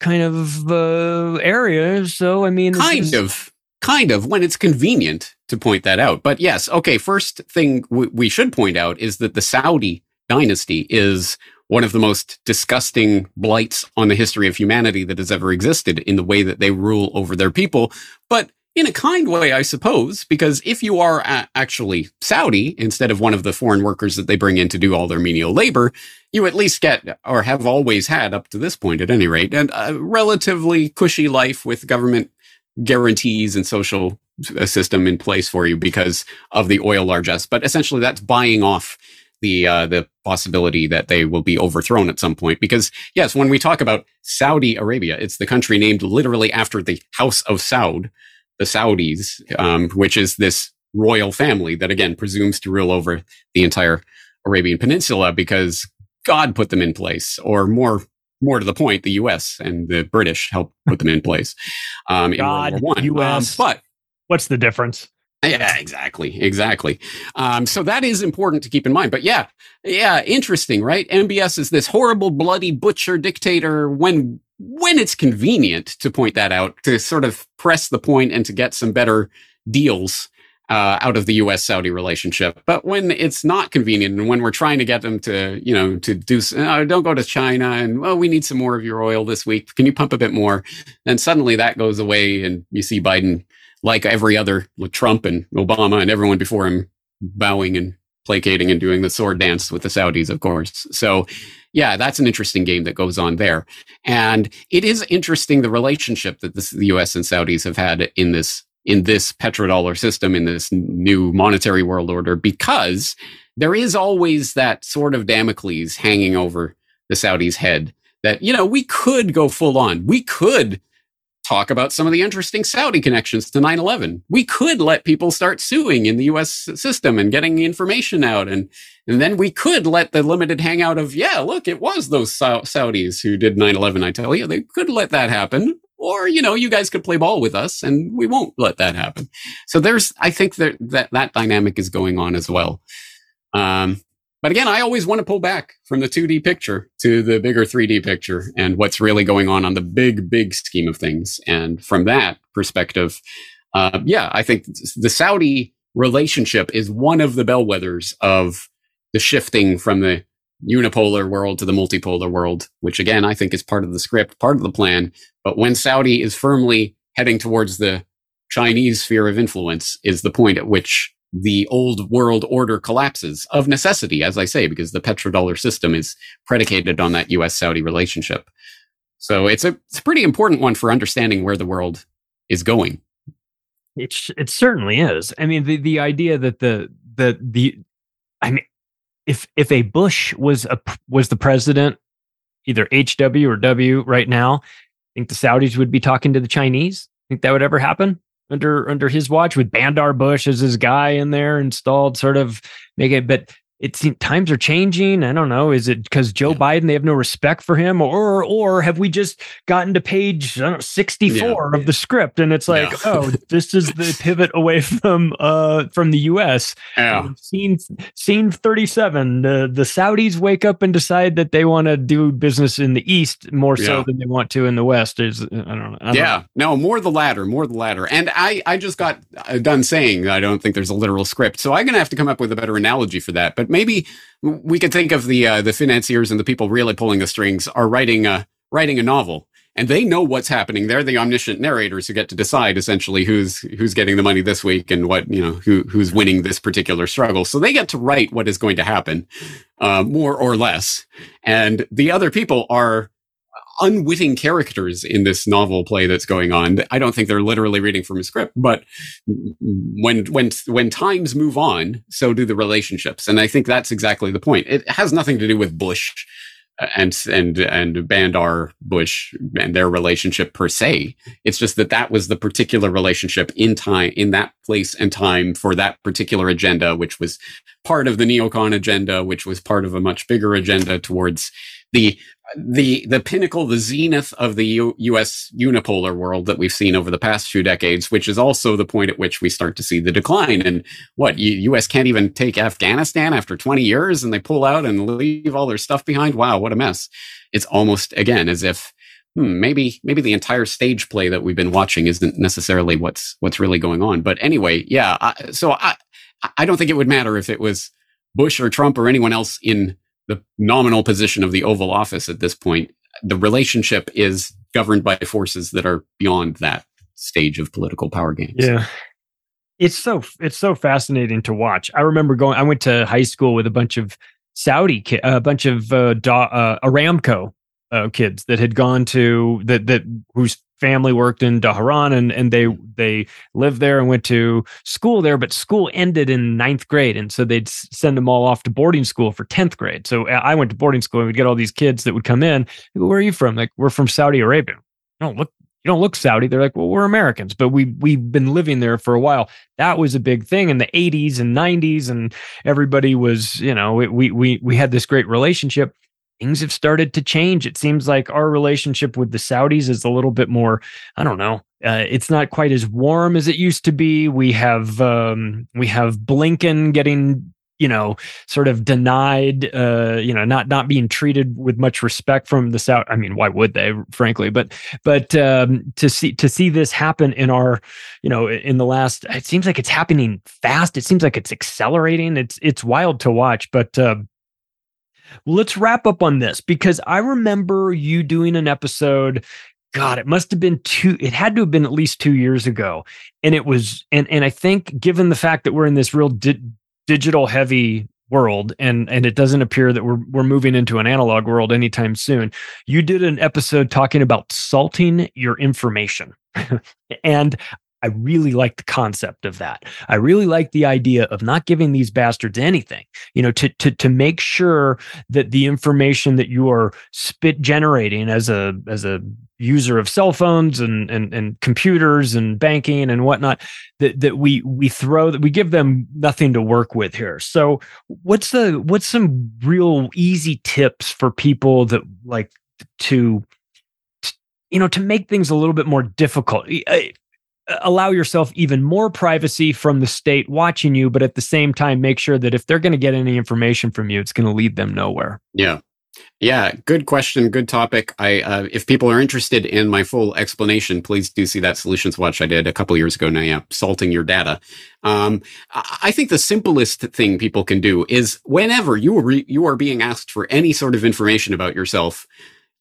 kind of uh, area. So, I mean, kind is- of, kind of when it's convenient to point that out. But yes, okay. First thing w- we should point out is that the Saudi dynasty is one of the most disgusting blights on the history of humanity that has ever existed in the way that they rule over their people. But in a kind way, I suppose, because if you are a- actually Saudi instead of one of the foreign workers that they bring in to do all their menial labor, you at least get, or have always had up to this point at any rate, and a relatively cushy life with government guarantees and social uh, system in place for you because of the oil largesse. But essentially, that's buying off the uh, the possibility that they will be overthrown at some point. Because yes, when we talk about Saudi Arabia, it's the country named literally after the House of Saud, the Saudis, um, which is this royal family that again presumes to rule over the entire Arabian Peninsula because God put them in place, or more more to the point, the U.S. and the British helped put them in place. Um, God, U.S. Um, but what's the difference? Yeah, exactly, exactly. Um, so that is important to keep in mind. But yeah, yeah, interesting, right? MBS is this horrible, bloody butcher dictator when when it's convenient to point that out, to sort of press the point and to get some better deals uh, out of the U.S. Saudi relationship. But when it's not convenient, and when we're trying to get them to, you know, to do, uh, don't go to China, and well, we need some more of your oil this week. Can you pump a bit more? Then suddenly that goes away, and you see Biden like every other like Trump and Obama and everyone before him bowing and placating and doing the sword dance with the Saudis, of course. So, yeah, that's an interesting game that goes on there. And it is interesting the relationship that this, the US and Saudis have had in this in this petrodollar system in this new monetary world order because there is always that sort of Damocles hanging over the Saudis' head that you know we could go full on. We could talk about some of the interesting Saudi connections to 9 11. We could let people start suing in the US system and getting information out. And, and then we could let the limited hangout of, yeah, look, it was those Saudis who did 9 11. I tell you, they could let that happen. Or, you know, you guys could play ball with us and we won't let that happen. So there's, I think that that, that dynamic is going on as well. Um, but again, I always want to pull back from the 2D picture to the bigger 3D picture and what's really going on on the big, big scheme of things. And from that perspective, uh, yeah, I think the Saudi relationship is one of the bellwethers of the shifting from the unipolar world to the multipolar world, which again, I think is part of the script, part of the plan. But when Saudi is firmly heading towards the Chinese sphere of influence is the point at which the old world order collapses of necessity, as I say, because the petrodollar system is predicated on that US Saudi relationship. So it's a, it's a pretty important one for understanding where the world is going. It, it certainly is. I mean, the, the idea that the, the, the, I mean, if, if a Bush was a, was the president, either HW or W right now, think the Saudis would be talking to the Chinese. Think that would ever happen? under under his watch with Bandar Bush as his guy in there installed, sort of make it. But it seems times are changing. I don't know. Is it because Joe yeah. Biden they have no respect for him, or or have we just gotten to page know, sixty four yeah. of the script and it's like, yeah. oh, this is the pivot away from uh from the U.S. Yeah. Scene scene thirty seven. The the Saudis wake up and decide that they want to do business in the East more so than they want to in the West. Is I don't know. I don't yeah, know. no, more the latter, more the latter. And I I just got uh, done saying I don't think there's a literal script, so I'm gonna have to come up with a better analogy for that, but but maybe we could think of the uh, the financiers and the people really pulling the strings are writing a writing a novel, and they know what's happening. They're the omniscient narrators who get to decide essentially who's who's getting the money this week and what you know who who's winning this particular struggle. So they get to write what is going to happen, uh, more or less, and the other people are unwitting characters in this novel play that's going on. I don't think they're literally reading from a script, but when when when times move on, so do the relationships, and I think that's exactly the point. It has nothing to do with Bush uh, and and and Bandar Bush and their relationship per se. It's just that that was the particular relationship in time in that place and time for that particular agenda, which was part of the neocon agenda, which was part of a much bigger agenda towards the the the pinnacle, the zenith of the U- U.S. unipolar world that we've seen over the past few decades, which is also the point at which we start to see the decline. And what U- U.S. can't even take Afghanistan after 20 years, and they pull out and leave all their stuff behind. Wow, what a mess! It's almost again as if hmm, maybe maybe the entire stage play that we've been watching isn't necessarily what's what's really going on. But anyway, yeah. I, so I I don't think it would matter if it was Bush or Trump or anyone else in the nominal position of the Oval Office at this point. The relationship is governed by forces that are beyond that stage of political power games. Yeah. It's so it's so fascinating to watch. I remember going. I went to high school with a bunch of Saudi, ki- a bunch of uh, da, uh, Aramco uh, kids that had gone to that that whose family worked in Dhahran and and they they lived there and went to school there, but school ended in ninth grade, and so they'd send them all off to boarding school for tenth grade. So uh, I went to boarding school, and we'd get all these kids that would come in. Where are you from? Like we're from Saudi Arabia. You don't look you don't look Saudi. They're like, well, we're Americans, but we we've been living there for a while. That was a big thing in the 80s and 90s, and everybody was, you know, we we we had this great relationship things have started to change. It seems like our relationship with the Saudis is a little bit more, I don't know, uh, it's not quite as warm as it used to be. We have um, we have Blinken getting you know sort of denied uh you know not not being treated with much respect from the south i mean why would they frankly but but um to see to see this happen in our you know in the last it seems like it's happening fast it seems like it's accelerating it's it's wild to watch but uh let's wrap up on this because I remember you doing an episode. God, it must have been two, it had to have been at least two years ago. And it was, and and I think given the fact that we're in this real di- digital heavy world and and it doesn't appear that we're we're moving into an analog world anytime soon you did an episode talking about salting your information and I really like the concept of that. I really like the idea of not giving these bastards anything, you know, to to to make sure that the information that you are spit generating as a as a user of cell phones and and, and computers and banking and whatnot that that we we throw that we give them nothing to work with here. So what's the what's some real easy tips for people that like to you know to make things a little bit more difficult allow yourself even more privacy from the state watching you, but at the same time, make sure that if they're going to get any information from you, it's going to lead them nowhere. Yeah. Yeah, good question, good topic. I, uh, if people are interested in my full explanation, please do see that solutions watch I did a couple years ago now. Yeah, salting your data. Um, I think the simplest thing people can do is whenever you you are being asked for any sort of information about yourself,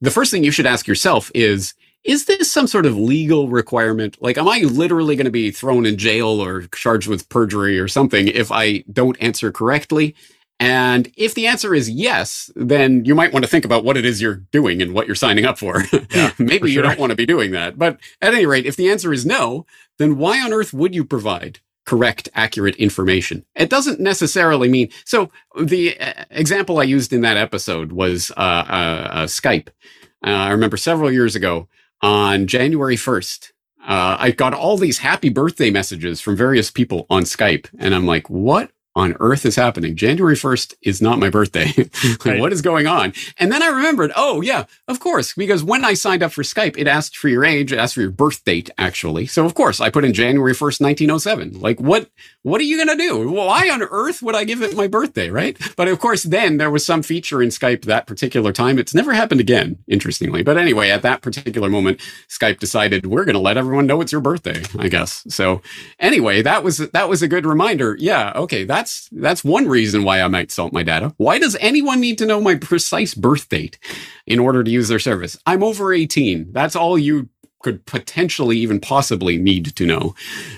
the first thing you should ask yourself is is this some sort of legal requirement? Like, am I literally going to be thrown in jail or charged with perjury or something if I don't answer correctly? And if the answer is yes, then you might want to think about what it is you're doing and what you're signing up for. Yeah, Maybe for sure. you don't want to be doing that. But at any rate, if the answer is no, then why on earth would you provide correct, accurate information? It doesn't necessarily mean. So the uh, example I used in that episode was uh, uh, uh Skype. Uh, I remember several years ago, on January 1st, uh, I got all these happy birthday messages from various people on Skype. And I'm like, what on earth is happening? January 1st is not my birthday. like, right. What is going on? And then I remembered, oh, yeah, of course, because when I signed up for Skype, it asked for your age, it asked for your birth date, actually. So, of course, I put in January 1st, 1907. Like, what, what are you going to do? Why on earth would I give it my birthday, right? But of course, then there was some feature in Skype that particular time. It's never happened again, interestingly. But anyway, at that particular moment, Skype decided we're going to let everyone know it's your birthday, I guess. So anyway, that was, that was a good reminder. Yeah. Okay. That that's that's one reason why I might salt my data. Why does anyone need to know my precise birth date in order to use their service? I'm over 18. That's all you could potentially even possibly need to know,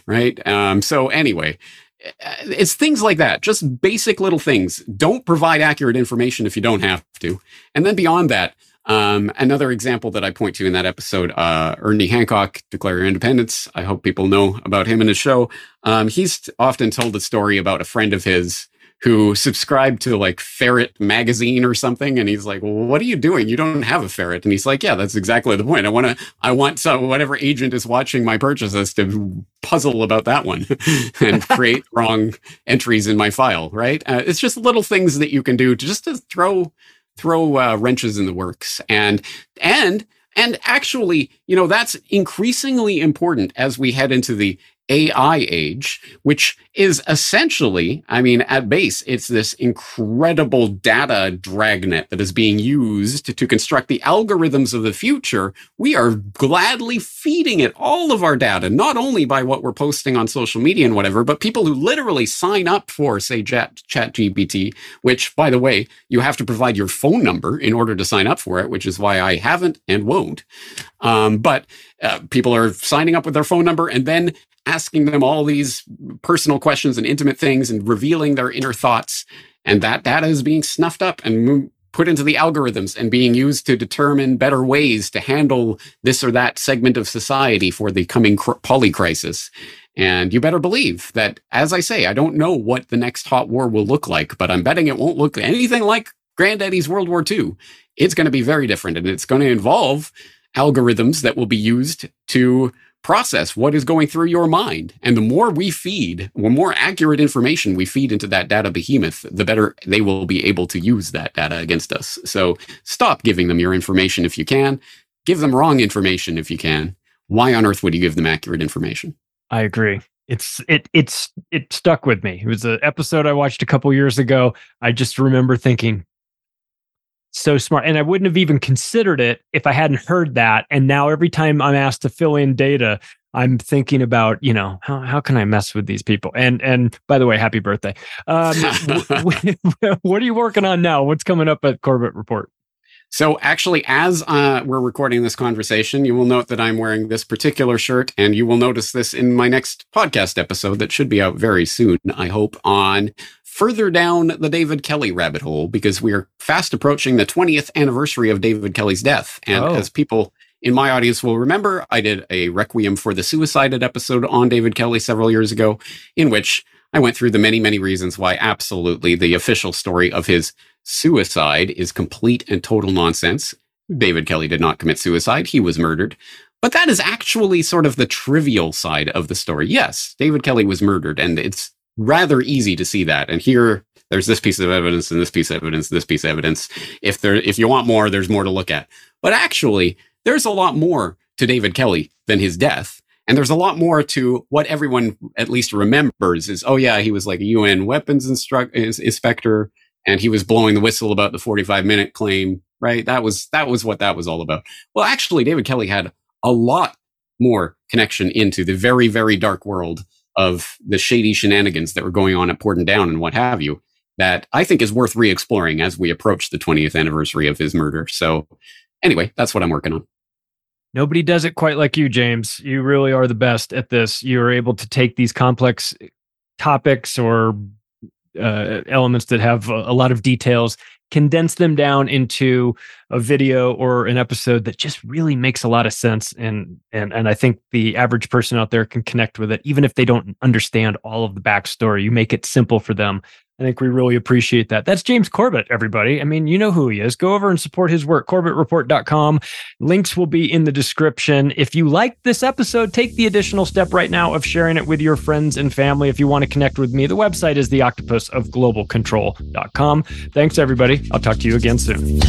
right? Um, so anyway, uh, it's things like that, just basic little things. Don't provide accurate information if you don't have to. And then beyond that, um, another example that I point to in that episode, uh, Ernie Hancock, Declare Your Independence. I hope people know about him and his show. Um, he's often told a story about a friend of his who subscribed to like Ferret magazine or something. And he's like, well, what are you doing? You don't have a ferret. And he's like, yeah, that's exactly the point. I want to, I want some, whatever agent is watching my purchases to puzzle about that one and create wrong entries in my file. Right. Uh, it's just little things that you can do to just to throw throw uh, wrenches in the works. And and and actually, you know, that's increasingly important as we head into the AI age, which is essentially, I mean, at base, it's this incredible data dragnet that is being used to construct the algorithms of the future. We are gladly feeding it all of our data, not only by what we're posting on social media and whatever, but people who literally sign up for, say, Chat, Chat GPT, which, by the way, you have to provide your phone number in order to sign up for it, which is why I haven't and won't. Um, but uh, people are signing up with their phone number and then asking them all these personal questions and intimate things and revealing their inner thoughts. And that data is being snuffed up and put into the algorithms and being used to determine better ways to handle this or that segment of society for the coming cr- poly crisis. And you better believe that, as I say, I don't know what the next hot war will look like, but I'm betting it won't look anything like Granddaddy's World War II. It's going to be very different and it's going to involve algorithms that will be used to process what is going through your mind. And the more we feed, the more accurate information we feed into that data behemoth, the better they will be able to use that data against us. So stop giving them your information if you can. Give them wrong information if you can. Why on earth would you give them accurate information? I agree. It's it it's it stuck with me. It was an episode I watched a couple years ago. I just remember thinking, so smart. And I wouldn't have even considered it if I hadn't heard that. And now every time I'm asked to fill in data, I'm thinking about, you know, how, how can I mess with these people? And and by the way, happy birthday. Um, what are you working on now? What's coming up at Corbett Report? So, actually, as uh, we're recording this conversation, you will note that I'm wearing this particular shirt, and you will notice this in my next podcast episode that should be out very soon, I hope, on further down the David Kelly rabbit hole because we are fast approaching the 20th anniversary of David Kelly's death. And oh. as people in my audience will remember, I did a Requiem for the Suicided episode on David Kelly several years ago, in which I went through the many, many reasons why absolutely the official story of his suicide is complete and total nonsense. David Kelly did not commit suicide, he was murdered. But that is actually sort of the trivial side of the story. Yes, David Kelly was murdered, and it's rather easy to see that. And here, there's this piece of evidence and this piece of evidence, this piece of evidence. If there, if you want more, there's more to look at. But actually, there's a lot more to David Kelly than his death. And there's a lot more to what everyone at least remembers is, oh yeah, he was like a UN weapons instru- inspector and he was blowing the whistle about the 45 minute claim, right? That was, that was what that was all about. Well, actually, David Kelly had a lot more connection into the very, very dark world of the shady shenanigans that were going on at Porton Down and what have you that I think is worth re exploring as we approach the 20th anniversary of his murder. So, anyway, that's what I'm working on. Nobody does it quite like you, James. You really are the best at this. You're able to take these complex topics or uh, elements that have a, a lot of details condense them down into a video or an episode that just really makes a lot of sense and and and I think the average person out there can connect with it even if they don't understand all of the backstory. You make it simple for them I think we really appreciate that. That's James Corbett, everybody. I mean, you know who he is. Go over and support his work, corbettreport.com. Links will be in the description. If you like this episode, take the additional step right now of sharing it with your friends and family. If you want to connect with me, the website is the octopus of globalcontrol.com. Thanks, everybody. I'll talk to you again soon.